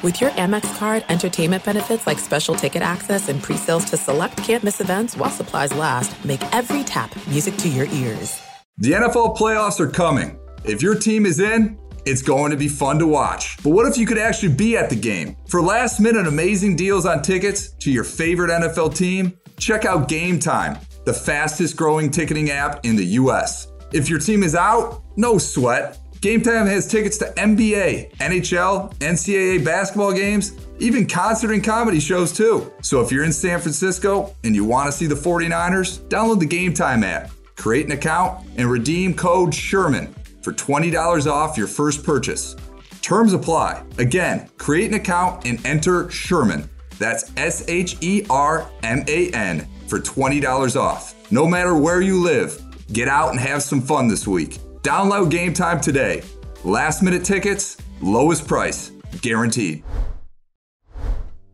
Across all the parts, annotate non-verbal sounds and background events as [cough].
With your Amex card, entertainment benefits like special ticket access and pre-sales to select campus events while supplies last, make every tap music to your ears. The NFL playoffs are coming. If your team is in, it's going to be fun to watch. But what if you could actually be at the game? For last minute amazing deals on tickets to your favorite NFL team, check out Game Time, the fastest growing ticketing app in the US. If your team is out, no sweat. Game Time has tickets to NBA, NHL, NCAA basketball games, even concert and comedy shows too. So if you're in San Francisco and you want to see the 49ers, download the Game Time app, create an account, and redeem code Sherman for $20 off your first purchase. Terms apply. Again, create an account and enter Sherman. That's S H E R M A N for $20 off. No matter where you live, get out and have some fun this week. Download Game Time today. Last minute tickets, lowest price, guaranteed.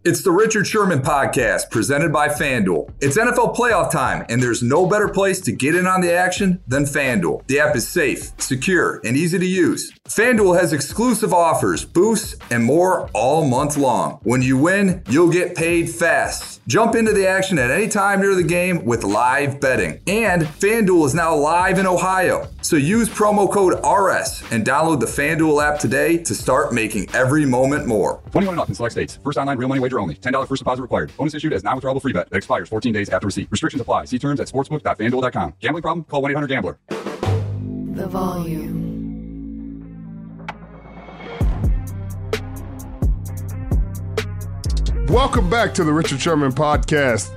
It's the Richard Sherman podcast presented by FanDuel. It's NFL playoff time, and there's no better place to get in on the action than FanDuel. The app is safe, secure, and easy to use. FanDuel has exclusive offers, boosts, and more all month long. When you win, you'll get paid fast. Jump into the action at any time near the game with live betting. And FanDuel is now live in Ohio. So use promo code RS and download the FanDuel app today to start making every moment more. 21 and up in select states. First online real money wager only. $10 first deposit required. Bonus issued as non-withdrawable free bet that expires 14 days after receipt. Restrictions apply. See terms at sportsbook.fanduel.com. Gambling problem? Call 1-800-GAMBLER. The volume. Welcome back to the Richard Sherman podcast.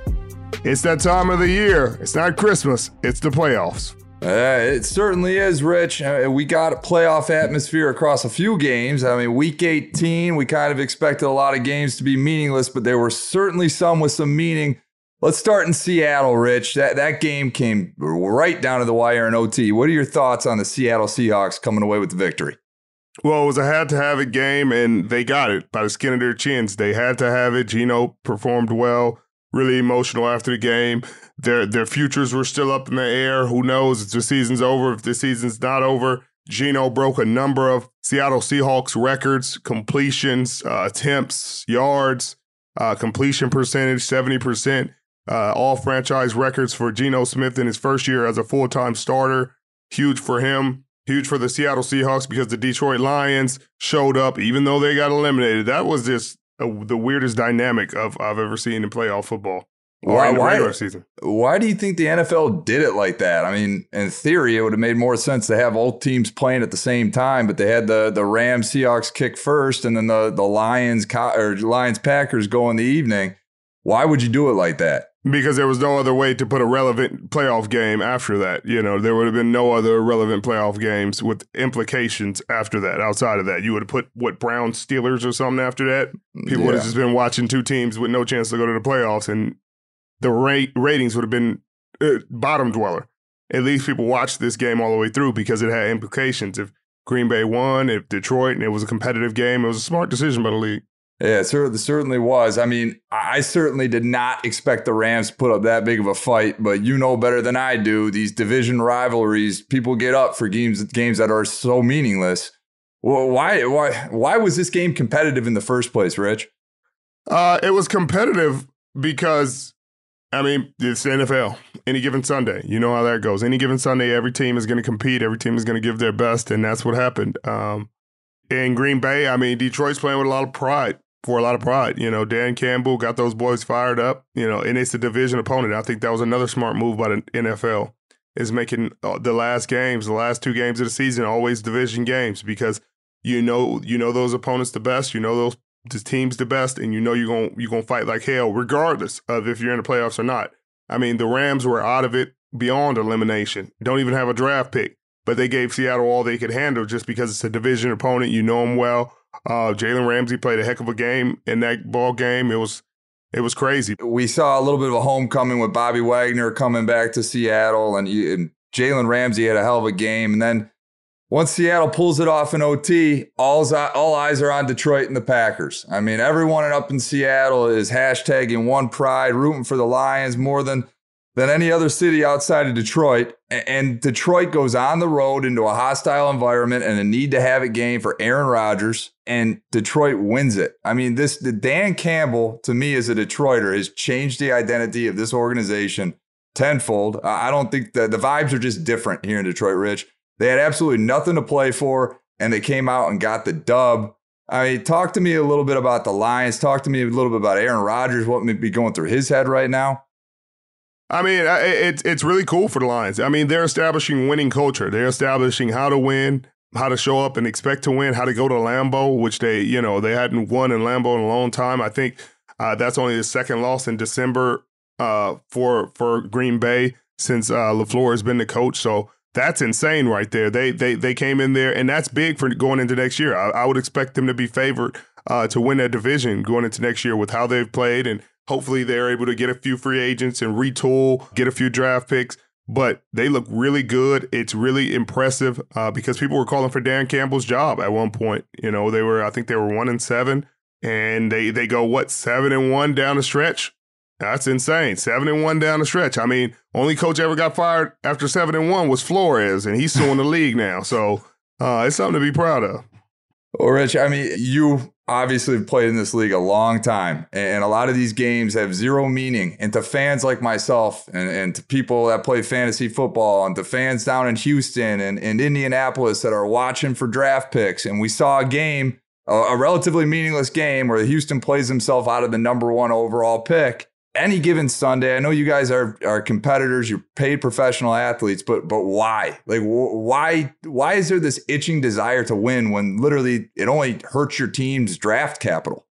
It's that time of the year. It's not Christmas, it's the playoffs. Uh, it certainly is, Rich. Uh, we got a playoff atmosphere across a few games. I mean, week 18, we kind of expected a lot of games to be meaningless, but there were certainly some with some meaning. Let's start in Seattle, Rich. That, that game came right down to the wire in OT. What are your thoughts on the Seattle Seahawks coming away with the victory? Well, it was a had to have it game, and they got it by the skin of their chins. They had to have it. Geno performed well, really emotional after the game. Their their futures were still up in the air. Who knows if the season's over? If the season's not over, Geno broke a number of Seattle Seahawks records: completions, uh, attempts, yards, uh, completion percentage, seventy percent. Uh, all franchise records for Geno Smith in his first year as a full time starter. Huge for him. Huge for the Seattle Seahawks because the Detroit Lions showed up, even though they got eliminated. That was just the weirdest dynamic of I've ever seen in playoff football. Why, why, why do you think the NFL did it like that? I mean, in theory, it would have made more sense to have all teams playing at the same time, but they had the the Rams Seahawks kick first, and then the the Lions or Lions Packers go in the evening. Why would you do it like that? because there was no other way to put a relevant playoff game after that. You know, there would have been no other relevant playoff games with implications after that. Outside of that, you would have put what Brown Steelers or something after that. People yeah. would have just been watching two teams with no chance to go to the playoffs, and the rate ratings would have been uh, bottom dweller. At least people watched this game all the way through because it had implications. If Green Bay won, if Detroit, and it was a competitive game, it was a smart decision by the league. Yeah, it certainly was. I mean, I certainly did not expect the Rams to put up that big of a fight, but you know better than I do. These division rivalries, people get up for games games that are so meaningless. Well, why why why was this game competitive in the first place, Rich? Uh, it was competitive because I mean, it's the NFL. Any given Sunday, you know how that goes. Any given Sunday, every team is going to compete. Every team is going to give their best, and that's what happened. Um, in Green Bay, I mean, Detroit's playing with a lot of pride for a lot of pride. You know, Dan Campbell got those boys fired up. You know, and it's a division opponent. I think that was another smart move by the NFL is making uh, the last games, the last two games of the season, always division games because you know you know those opponents the best. You know those the teams the best, and you know you're gonna you're gonna fight like hell regardless of if you're in the playoffs or not. I mean, the Rams were out of it beyond elimination. Don't even have a draft pick, but they gave Seattle all they could handle just because it's a division opponent. You know them well. Uh, Jalen Ramsey played a heck of a game in that ball game. It was it was crazy. We saw a little bit of a homecoming with Bobby Wagner coming back to Seattle, and, and Jalen Ramsey had a hell of a game. And then once Seattle pulls it off in OT, all, all eyes are on Detroit and the Packers. I mean, everyone up in Seattle is hashtagging one pride, rooting for the Lions more than than any other city outside of Detroit. And Detroit goes on the road into a hostile environment and a need to have it game for Aaron Rodgers, and Detroit wins it. I mean, this the Dan Campbell to me as a Detroiter has changed the identity of this organization tenfold. I don't think that the vibes are just different here in Detroit, Rich. They had absolutely nothing to play for, and they came out and got the dub. I mean, talk to me a little bit about the Lions. Talk to me a little bit about Aaron Rodgers. What may be going through his head right now? I mean, it's it's really cool for the Lions. I mean, they're establishing winning culture. They're establishing how to win, how to show up and expect to win, how to go to Lambeau, which they you know they hadn't won in Lambeau in a long time. I think uh, that's only the second loss in December uh, for for Green Bay since uh, LaFleur has been the coach. So that's insane right there. They they they came in there, and that's big for going into next year. I, I would expect them to be favored uh, to win that division going into next year with how they've played and Hopefully, they're able to get a few free agents and retool, get a few draft picks. But they look really good. It's really impressive uh, because people were calling for Dan Campbell's job at one point. You know, they were, I think they were one and seven, and they they go what seven and one down the stretch. That's insane. Seven and one down the stretch. I mean, only coach ever got fired after seven and one was Flores, and he's suing the [laughs] league now. So uh, it's something to be proud of. Well, Rich, I mean, you obviously have played in this league a long time, and a lot of these games have zero meaning. And to fans like myself, and, and to people that play fantasy football, and to fans down in Houston and, and Indianapolis that are watching for draft picks, and we saw a game, a, a relatively meaningless game where Houston plays himself out of the number one overall pick any given Sunday, I know you guys are are competitors, you're paid professional athletes, but but why? Like why why is there this itching desire to win when literally it only hurts your team's draft capital?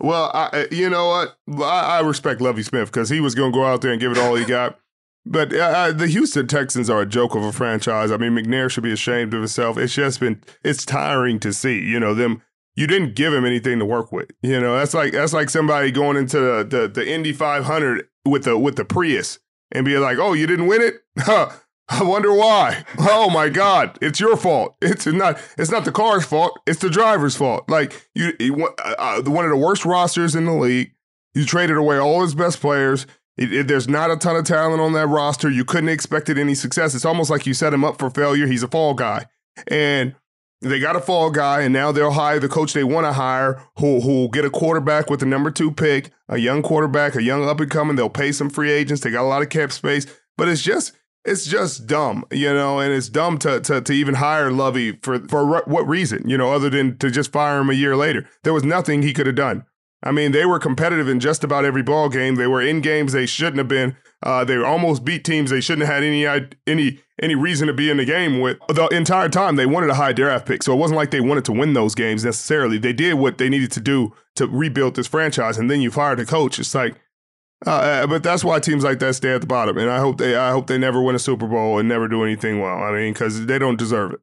Well, I, you know what? I, I respect Lovie Smith because he was going to go out there and give it all he got. But uh, the Houston Texans are a joke of a franchise. I mean, McNair should be ashamed of himself. It's just been it's tiring to see. You know them you didn't give him anything to work with. You know, that's like that's like somebody going into the the, the Indy 500 with the with the Prius and be like, "Oh, you didn't win it? [laughs] Huh. I wonder why. Oh my God, it's your fault. It's not. It's not the car's fault. It's the driver's fault. Like you, you uh, uh one of the worst rosters in the league. You traded away all his best players. It, it, there's not a ton of talent on that roster. You couldn't expected any success. It's almost like you set him up for failure. He's a fall guy, and they got a fall guy, and now they'll hire the coach they want to hire, who who'll get a quarterback with the number two pick, a young quarterback, a young up and coming. They'll pay some free agents. They got a lot of cap space, but it's just it's just dumb, you know, and it's dumb to to, to even hire Lovie for for what reason, you know, other than to just fire him a year later. There was nothing he could have done. I mean, they were competitive in just about every ball game. They were in games they shouldn't have been. Uh, they almost beat teams they shouldn't have had any any any reason to be in the game with. The entire time they wanted a high draft pick, so it wasn't like they wanted to win those games necessarily. They did what they needed to do to rebuild this franchise, and then you fired the coach. It's like, uh, uh, but that's why teams like that stay at the bottom. And I hope they I hope they never win a Super Bowl and never do anything well. I mean, because they don't deserve it.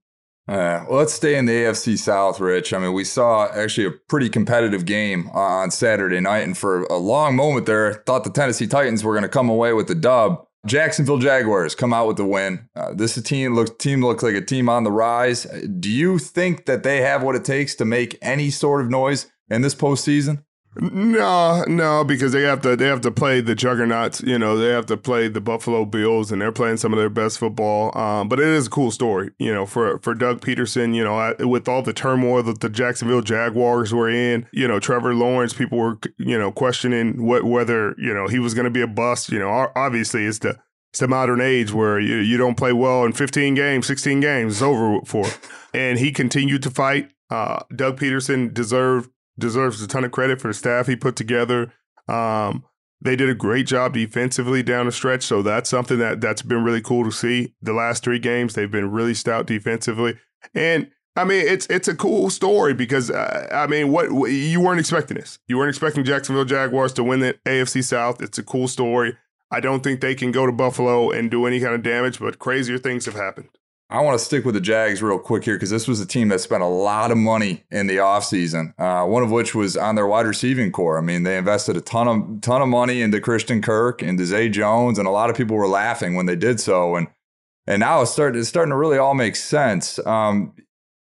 Uh, well, let's stay in the AFC South, Rich. I mean, we saw actually a pretty competitive game on Saturday night, and for a long moment there, thought the Tennessee Titans were going to come away with the dub. Jacksonville Jaguars come out with the win. Uh, this team looks team looks like a team on the rise. Do you think that they have what it takes to make any sort of noise in this postseason? No, no, because they have to they have to play the juggernauts. You know, they have to play the Buffalo Bills, and they're playing some of their best football. Um, but it is a cool story, you know, for for Doug Pederson. You know, with all the turmoil that the Jacksonville Jaguars were in, you know, Trevor Lawrence, people were you know questioning what whether you know he was going to be a bust. You know, obviously it's the it's the modern age where you you don't play well in 15 games, 16 games, it's over for. And he continued to fight. Uh, Doug Pederson deserved deserves a ton of credit for the staff he put together. Um, they did a great job defensively down the stretch, so that's something that that's been really cool to see. The last three games, they've been really stout defensively, and I mean it's it's a cool story because uh, I mean what, what you weren't expecting this. You weren't expecting Jacksonville Jaguars to win the AFC South. It's a cool story. I don't think they can go to Buffalo and do any kind of damage, but crazier things have happened. I want to stick with the Jags real quick here because this was a team that spent a lot of money in the offseason, uh, one of which was on their wide receiving core. I mean, they invested a ton of ton of money into Christian Kirk and Zay Jones, and a lot of people were laughing when they did so. And and now it's starting it's starting to really all make sense. Um,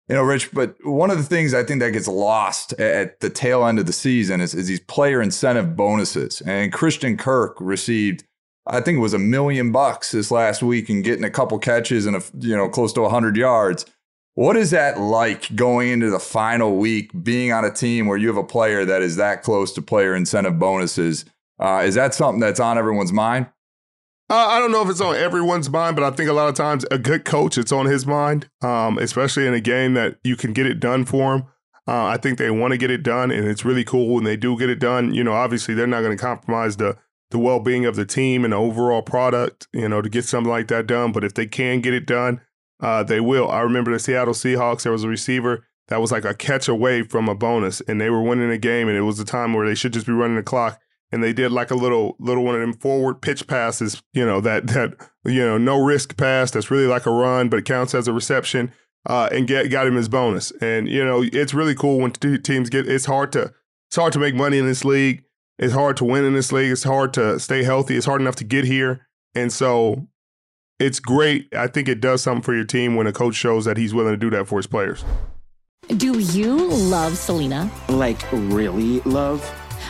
you know, Rich, but one of the things I think that gets lost at the tail end of the season is, is these player incentive bonuses. And Christian Kirk received I think it was a million bucks this last week and getting a couple catches and a you know close to 100 yards. What is that like going into the final week, being on a team where you have a player that is that close to player incentive bonuses? Uh, is that something that's on everyone's mind? Uh, I don't know if it's on everyone's mind, but I think a lot of times a good coach, it's on his mind, um, especially in a game that you can get it done for him. Uh, I think they want to get it done, and it's really cool when they do get it done. You know, obviously they're not going to compromise the the well being of the team and the overall product, you know, to get something like that done. But if they can get it done, uh, they will. I remember the Seattle Seahawks. There was a receiver that was like a catch away from a bonus, and they were winning a game, and it was a time where they should just be running the clock, and they did like a little little one of them forward pitch passes, you know, that that you know no risk pass that's really like a run, but it counts as a reception, uh, and get got him his bonus. And you know, it's really cool when two teams get. It's hard to it's hard to make money in this league. It's hard to win in this league. It's hard to stay healthy. It's hard enough to get here, and so it's great. I think it does something for your team when a coach shows that he's willing to do that for his players. Do you love Selena? Like, really love?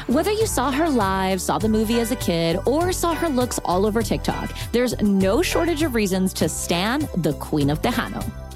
Whether you saw her live, saw the movie as a kid, or saw her looks all over TikTok, there's no shortage of reasons to stan the Queen of Tejano.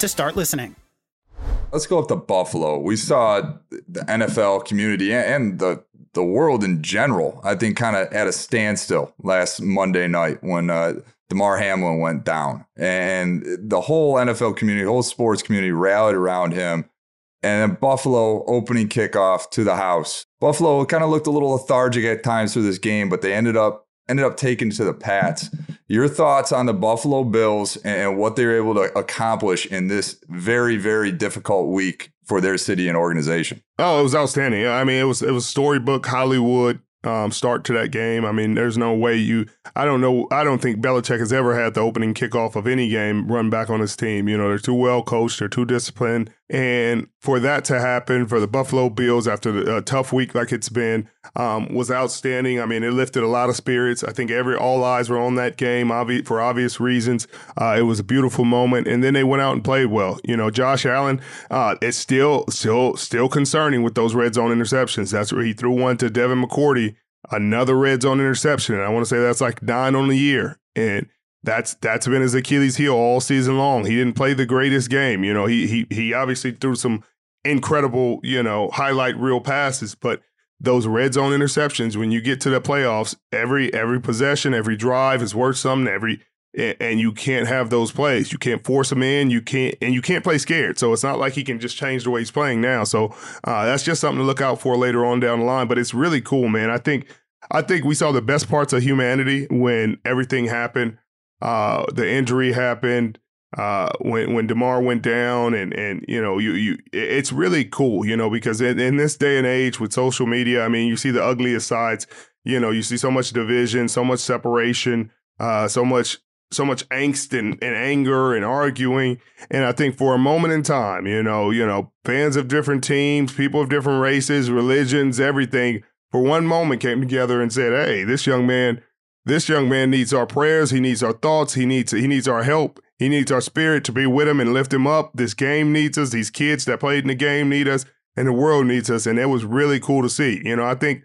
to start listening. Let's go up to Buffalo. We saw the NFL community and the the world in general, I think, kind of at a standstill last Monday night when uh, Damar Hamlin went down, and the whole NFL community, whole sports community, rallied around him. And then Buffalo opening kickoff to the house. Buffalo kind of looked a little lethargic at times through this game, but they ended up ended up taking to the Pats. Your thoughts on the Buffalo Bills and what they were able to accomplish in this very, very difficult week for their city and organization? Oh, it was outstanding. I mean, it was it was storybook Hollywood um, start to that game. I mean, there's no way you. I don't know. I don't think Belichick has ever had the opening kickoff of any game run back on his team. You know, they're too well coached. They're too disciplined. And for that to happen for the Buffalo Bills after a tough week like it's been um, was outstanding. I mean, it lifted a lot of spirits. I think every all eyes were on that game obvi- for obvious reasons. Uh, it was a beautiful moment, and then they went out and played well. You know, Josh Allen, uh, it's still still still concerning with those red zone interceptions. That's where he threw one to Devin McCourty, another red zone interception. And I want to say that's like nine on the year, and that's that's been his Achilles heel all season long. He didn't play the greatest game. You know, he he he obviously threw some incredible, you know, highlight reel passes, but those red zone interceptions when you get to the playoffs, every every possession, every drive is worth something. Every and you can't have those plays. You can't force them in. You can't and you can't play scared. So it's not like he can just change the way he's playing now. So uh, that's just something to look out for later on down the line. But it's really cool, man. I think I think we saw the best parts of humanity when everything happened. Uh, the injury happened uh, when when Damar went down, and and you know you you it's really cool, you know, because in, in this day and age with social media, I mean, you see the ugliest sides. You know, you see so much division, so much separation, uh, so much so much angst and, and anger and arguing. And I think for a moment in time, you know, you know, fans of different teams, people of different races, religions, everything, for one moment came together and said, "Hey, this young man." This young man needs our prayers. He needs our thoughts. He needs he needs our help. He needs our spirit to be with him and lift him up. This game needs us. These kids that played in the game need us, and the world needs us. And it was really cool to see. You know, I think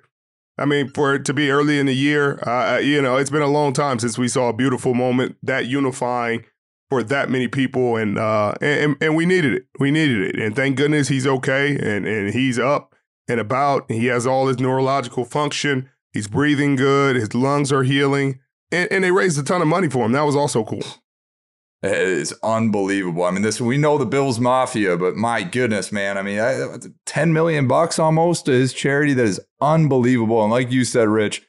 I mean, for it to be early in the year, uh, you know, it's been a long time since we saw a beautiful moment that unifying for that many people, and uh, and and we needed it. We needed it, and thank goodness he's okay, and and he's up and about. He has all his neurological function. He's breathing good. His lungs are healing, and, and they raised a ton of money for him. That was also cool. Is unbelievable. I mean, this we know the Bills Mafia, but my goodness, man! I mean, I, ten million bucks almost to his charity. That is unbelievable. And like you said, Rich,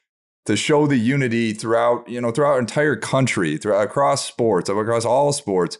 to show the unity throughout, you know, throughout entire country, throughout across sports, across all sports,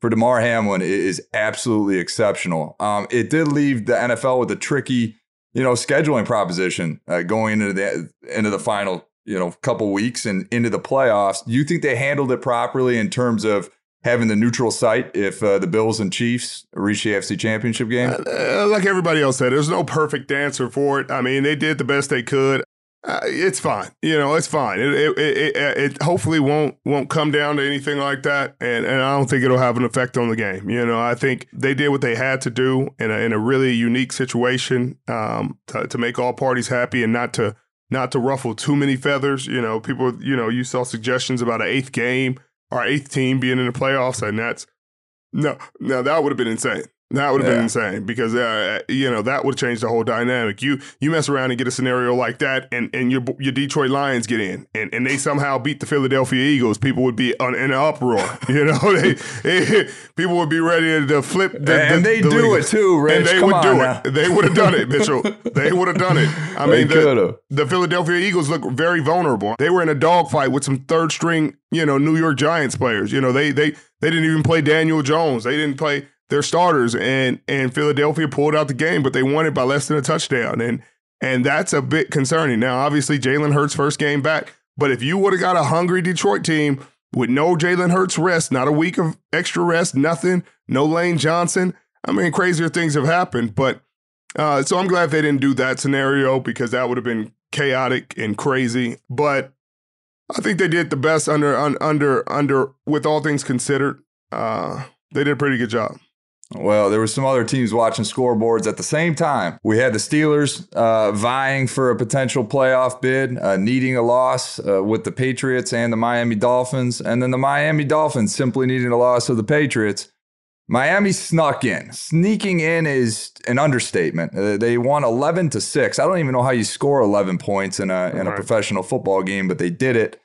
for Damar Hamlin is absolutely exceptional. Um, it did leave the NFL with a tricky, you know, scheduling proposition uh, going into the into the final, you know, couple weeks and into the playoffs. Do you think they handled it properly in terms of having the neutral site if uh, the Bills and Chiefs reach the AFC Championship game? Uh, like everybody else said, there's no perfect answer for it. I mean, they did the best they could. Uh, it's fine, you know. It's fine. It it, it it, it hopefully won't won't come down to anything like that, and and I don't think it'll have an effect on the game. You know, I think they did what they had to do in a in a really unique situation um, to, to make all parties happy and not to not to ruffle too many feathers. You know, people. You know, you saw suggestions about an eighth game our eighth team being in the playoffs, and that's no, no, that would have been insane. That would have yeah. been insane because uh, you know that would have changed the whole dynamic. You you mess around and get a scenario like that, and, and your your Detroit Lions get in, and, and they somehow beat the Philadelphia Eagles. People would be on, in an uproar. [laughs] You know, they, they, people would be ready to flip. The, and they the do it too, Rich. And they Come would do now. it. They would have done it, [laughs] Mitchell. they would have done it. I mean, the, the Philadelphia Eagles look very vulnerable. They were in a dogfight with some third string, you know, New York Giants players. You know, they they they didn't even play Daniel Jones. They didn't play their starters, and and Philadelphia pulled out the game, but they won it by less than a touchdown, and and that's a bit concerning. Now, obviously, Jalen Hurts' first game back, but if you would have got a hungry Detroit team with no Jalen Hurts rest, not a week of extra rest, nothing, no Lane Johnson, I mean, crazier things have happened, but. Uh, so I'm glad they didn't do that scenario because that would have been chaotic and crazy. But I think they did the best under un, under under with all things considered. Uh, they did a pretty good job. Well, there were some other teams watching scoreboards at the same time. We had the Steelers uh, vying for a potential playoff bid, uh, needing a loss uh, with the Patriots and the Miami Dolphins, and then the Miami Dolphins simply needing a loss of the Patriots. Miami snuck in. Sneaking in is an understatement. Uh, they won 11 to 6. I don't even know how you score 11 points in a in a Right. professional football game, but they did it.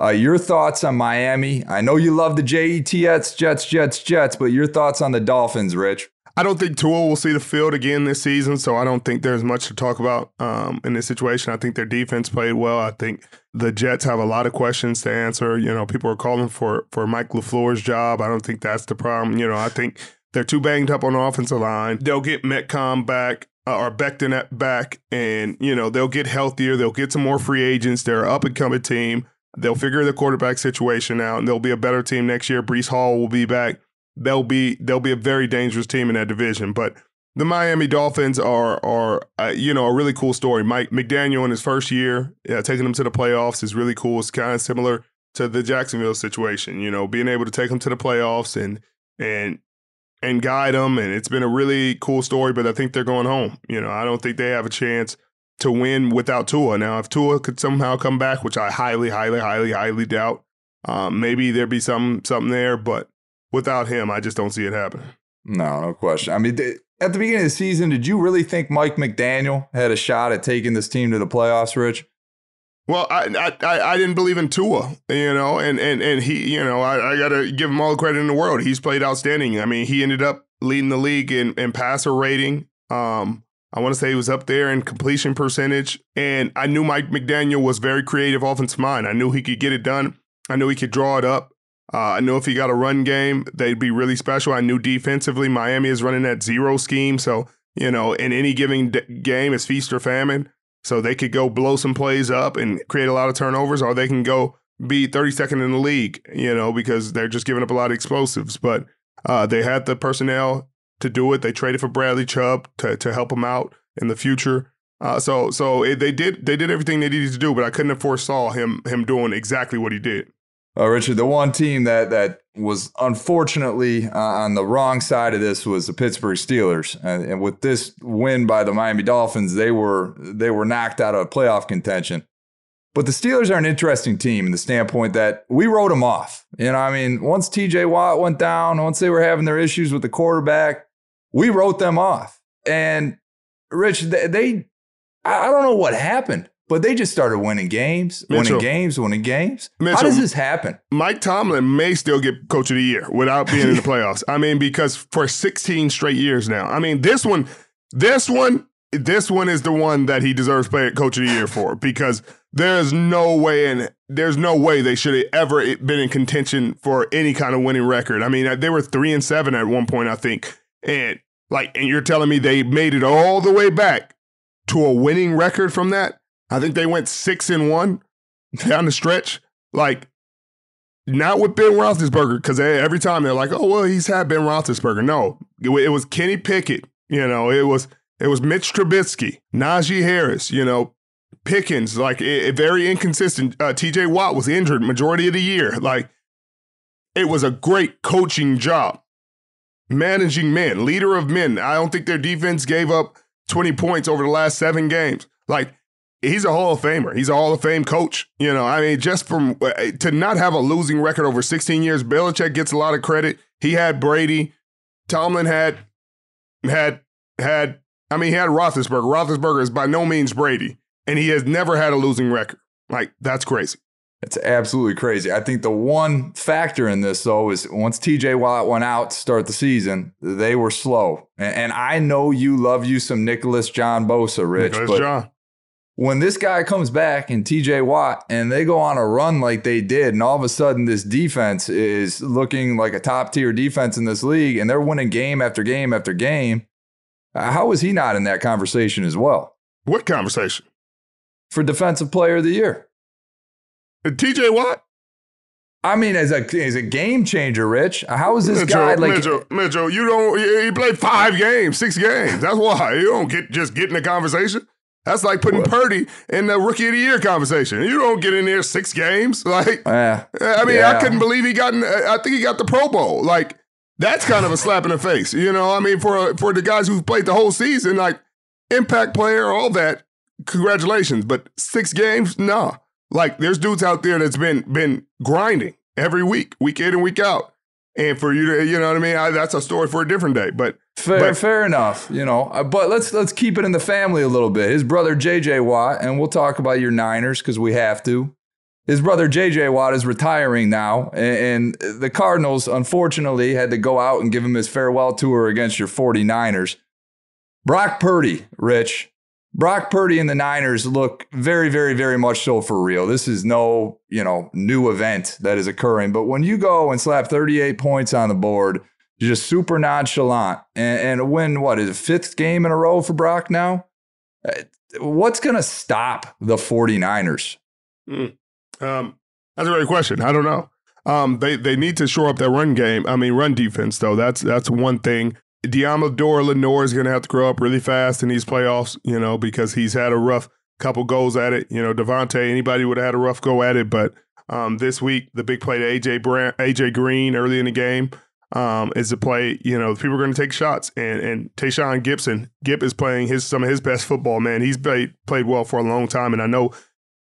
Uh, your thoughts on Miami? I know you love the Jets, Jets, Jets, Jets, but your thoughts on the Dolphins, Rich? I don't think Tua will see the field again this season, so I don't think there's much to talk about um, in this situation. I think their defense played well. I think the Jets have a lot of questions to answer. You know, people are calling for for Mike LaFleur's job. I don't think that's the problem. You know, I think they're too banged up on the offensive line. They'll get Metcalf back uh, or Becton back, and you know they'll get healthier. They'll get some more free agents. They're an up and coming team. They'll figure the quarterback situation out, and they'll be a better team next year. Breece Hall will be back. They'll be they'll be a very dangerous team in that division. But the Miami Dolphins are are uh, you know a really cool story. Mike McDaniel in his first year, yeah, taking them to the playoffs is really cool. It's kind of similar to the Jacksonville situation. You know, being able to take them to the playoffs and and and guide them, and it's been a really cool story. But I think they're going home. You know, I don't think they have a chance to win without Tua. Now, if Tua could somehow come back, which I highly, highly, highly, highly doubt, um, maybe there'd be some something there. But without him, I just don't see it happening. No, no question. I mean, th- at the beginning of the season, did you really think Mike McDaniel had a shot at taking this team to the playoffs, Rich? Well, I, I I- didn't believe in Tua, you know, and and and he, you know, I, I got to give him all the credit in the world. He's played outstanding. I mean, he ended up leading the league in, in passer rating. Um, I want to say he was up there in completion percentage, and I knew Mike McDaniel was very creative offensive mind. I knew he could get it done. I knew he could draw it up. Uh, I knew if he got a run game, they'd be really special. I knew defensively, Miami is running that zero scheme, so you know, in any given d- game, it's feast or famine. So they could go blow some plays up and create a lot of turnovers, or they can go be 32nd in the league, you know, because they're just giving up a lot of explosives. But uh, they had the personnel to do it. They traded for Bradley Chubb to to help them out in the future. Uh, so so it, they did they did everything they needed to do, but I couldn't have foresaw him him doing exactly what he did. Uh, Richard, the one team that that was unfortunately uh, on the wrong side of this was the Pittsburgh Steelers, and, and, with this win by the Miami Dolphins, they were they were knocked out of playoff contention. But the Steelers are an interesting team in the standpoint that we wrote them off. You know, I mean, once T.J. Watt went down, once they were having their issues with the quarterback, we wrote them off. And Rich, they, they I don't know what happened. But they just started winning games, Mitchell, winning games, winning games. Mitchell, How does this happen? Mike Tomlin may still get coach of the year without being in the [laughs] playoffs. I mean, because for 16 straight years now. I mean, this one, this one, this one is the one that he deserves play coach of the year for because there's no way and there's no way they should have ever been in contention for any kind of winning record. I mean, they were three and seven at one point, I think, and like, and you're telling me they made it all the way back to a winning record from that? I think they went six and one down the stretch. Like, not with Ben Roethlisberger, because every time they're like, "Oh well, he's had Ben Roethlisberger." No, it, it, was Kenny Pickett. You know, it was it was Mitch Trubisky, Najee Harris. You know, Pickens. Like, it, it very inconsistent. Uh, T.J. Watt was injured majority of the year. Like, it was a great coaching job, managing men, leader of men. I don't think their defense gave up twenty points over the last seven games. Like he's a Hall of Famer. He's a Hall of Fame coach. You know, I mean, just from uh, to not have a losing record over 16 years, Belichick gets a lot of credit. He had Brady. Tomlin had had had. I mean, he had Roethlisberger. Roethlisberger is by no means Brady, and he has never had a losing record. Like that's crazy. It's absolutely crazy. I think the one factor in this, though, is once TJ Watt went out to start the season, they were slow. And, and I know you love you some Nicholas John Bosa, Rich. Nicholas but John when this guy comes back and TJ Watt and they go on a run like they did, and all of a sudden this defense is looking like a top tier defense in this league and they're winning game after game after game, uh, how is he not in that conversation as well? What conversation? For Defensive Player of the Year. TJ Watt? I mean, as a as a game changer, Rich. How is this Mitchell, guy like Mitchell? Mitchell, you don't. He played five games, six games. That's why you don't get just get in the conversation. That's like putting what? Purdy in the rookie of the year conversation. You don't get in there six games. [laughs] Like, uh, I mean, yeah. I couldn't believe he got. In, I think he got the Pro Bowl. Like, that's kind of a slap in the face. You know, I mean, for for the guys who've played the whole season, like impact player, all that. Congratulations, but six games, nah. Like, there's dudes out there that's been been grinding every week, week in and week out. And for you to, you know what I mean? I, that's a story for a different day. But fair, but, fair enough, you know. Uh, but let's let's keep it in the family a little bit. His brother J.J. Watt, and we'll talk about your Niners because we have to. His brother J.J. Watt is retiring now, and, and the Cardinals unfortunately had to go out and give him his farewell tour against your 49ers. Brock Purdy, Rich, Brock Purdy and the Niners look very, very, very much so for real. This is no, you know, new event that is occurring. But when you go and slap 38 points on the board, just super nonchalant and, and win what is it, fifth game in a row for Brock now? Uh, what's going to stop the 49ers? Mm. Um, that's a great question. I don't know. Um, they they need to shore up that run game. I mean, run defense though. That's that's one thing. Deommodo Lenoir is going to have to grow up really fast in these playoffs, you know, because he's had a rough couple goals at it. You know, Davante, anybody would have had a rough go at it, but um, this week the big play to AJ AJ Green early in the game um, is a play. You know, people are going to take shots, and and Tashaun Gipson, Gip is playing his some of his best football. Man, he's played played well for a long time, and I know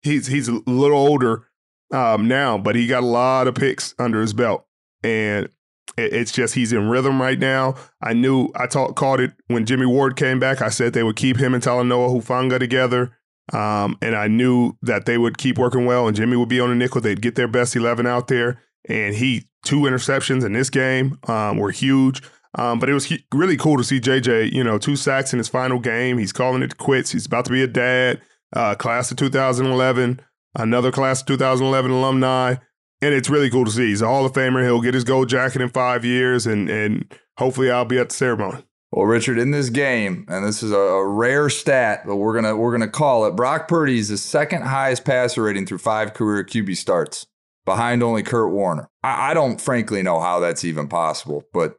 he's he's a little older um, now, but he got a lot of picks under his belt, and it's just he's in rhythm right now. I knew I talk, called it when Jimmy Ward came back. I said they would keep him and Talanoa Hufanga together. Um, and I knew that they would keep working well and Jimmy would be on the nickel. They'd get their best 11 out there. And he, two interceptions in this game um, were huge. Um, but it was really cool to see JJ, you know, two sacks in his final game. He's calling it quits. He's about to be a dad, uh, class of 2011, another class of 2011 alumni and it's really cool to see. He's a Hall of Famer. He'll get his gold jacket in five years, and and hopefully I'll be at the ceremony. Well, Richard, in this game, and this is a, a rare stat, but we're gonna we're gonna call it. Brock Purdy is the second highest passer rating through five career QB starts, behind only Kurt Warner. I, I don't frankly know how that's even possible, but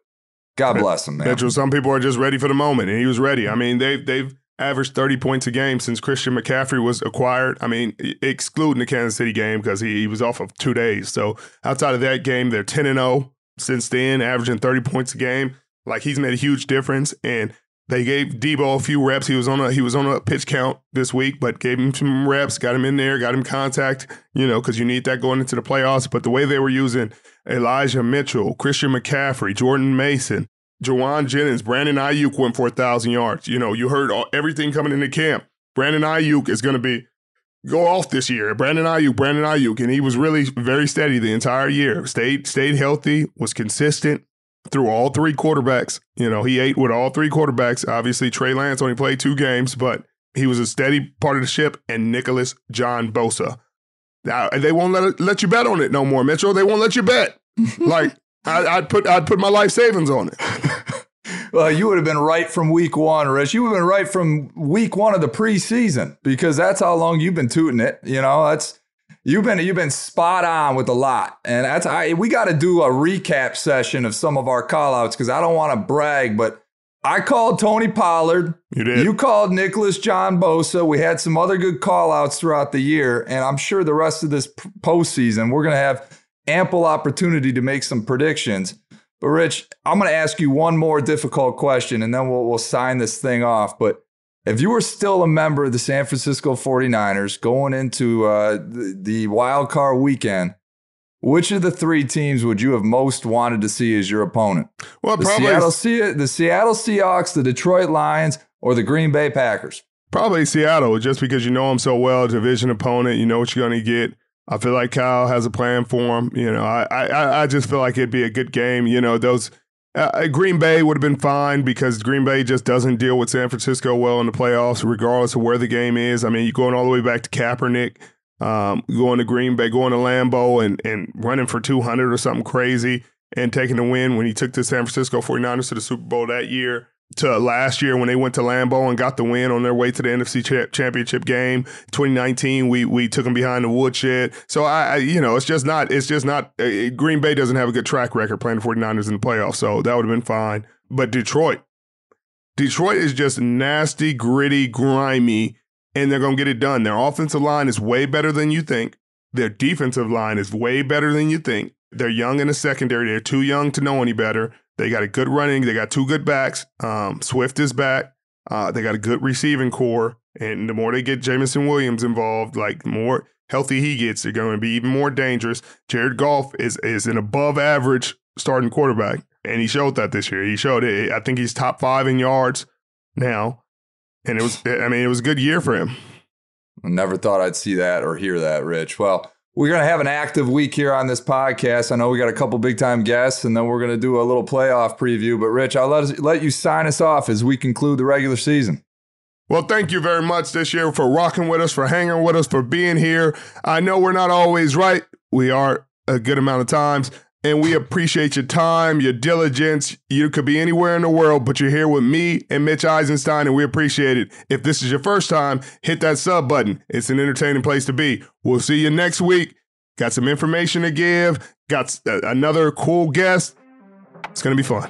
God bless him, man. Mitchell, some people are just ready for the moment, and he was ready. I mean, they've they've averaged 30 points a game since Christian McCaffrey was acquired. I mean, excluding the Kansas City game because he, he was off of two days. So outside of that game, they're 10 and 0 since then, averaging 30 points a game. Like he's made a huge difference. And they gave Deebo a few reps. He was on a he was on a pitch count this week, but gave him some reps, got him in there, got him contact, you know, because you need that going into the playoffs. But the way they were using Elijah Mitchell, Christian McCaffrey, Jordan Mason, Jauan Jennings, Brandon Aiyuk went for a thousand yards. You know, you heard all, everything coming into camp. Brandon Aiyuk is going to be go off this year. Brandon Aiyuk, Brandon Aiyuk, and he was really very steady the entire year. Stayed stayed healthy, was consistent through all three quarterbacks. You know, he ate with all three quarterbacks. Obviously, Trey Lance only played two games, but he was a steady part of the ship. And Nicholas John Bosa. Now they won't let let you bet on it no more, Mitchell. They won't let you bet. [laughs] like I, would put I'd put my life savings on it. [laughs] well, you would have been right from week one, Rich. You would have been right from week one of the preseason because that's how long you've been tooting it. You know, that's you've been you've been spot on with a lot, and that's I, we got to do a recap session of some of our callouts because I don't want to brag, but. I called Tony Pollard. You did. You called Nicholas John Bosa. We had some other good call outs throughout the year. And I'm sure the rest of this postseason, we're going to have ample opportunity to make some predictions. But Rich, I'm going to ask you one more difficult question and then we'll, we'll sign this thing off. But if you were still a member of the San Francisco 49ers going into uh, the, the wild card weekend, which of the three teams would you have most wanted to see as your opponent? Well, the probably Seattle, Se- the Seattle Seahawks, the Detroit Lions, or the Green Bay Packers? Probably Seattle, just because you know them so well, division opponent. You know what you're going to get. I feel like Kyle has a plan for him. You know, I I, I just feel like it'd be a good game. You know, those uh, uh, Green Bay would have been fine because Green Bay just doesn't deal with San Francisco well in the playoffs, regardless of where the game is. I mean, you're going all the way back to Kaepernick, um, going to Green Bay, going to Lambeau, and and running for 200 or something crazy, and taking the win when he took the San Francisco 49ers to the Super Bowl that year to last year when they went to Lambeau and got the win on their way to the NFC cha- Championship game. 2019, we we took them behind the woodshed. So I, I, you know, it's just not it's just not uh, Green Bay doesn't have a good track record playing the 49ers in the playoffs. So that would have been fine. But Detroit, Detroit is just nasty, gritty, grimy, and they're to get it done. Their offensive line is way better than you think. Their defensive line is way better than you think. They're young in the secondary. They're too young to know any better. They got a good running. They got two good backs. Um, Swift is back. Uh, they got a good receiving core. And the more they get Jameson Williams involved, like more healthy he gets, they're going to be even more dangerous. Jared Goff is is an above average starting quarterback, and he showed that this year. He showed it. I think he's top five in yards now, and it was. I mean, it was a good year for him. I never thought I'd see that or hear that, Rich. Well, we're going to have an active week here on this podcast. I know we got a couple big time guests, and then we're going to do a little playoff preview. But, Rich, I'll let, us, let you sign us off as we conclude the regular season. Well, thank you very much this year for rocking with us, for hanging with us, for being here. I know we're not always right. We are a good amount of times, and we appreciate your time, your diligence. You could be anywhere in the world, but you're here with me and Mitch Eisenstein, and we appreciate it. If this is your first time, hit that sub button. It's an entertaining place to be. We'll see you next week. Got some information to give, got uh, another cool guest. It's going to be fun.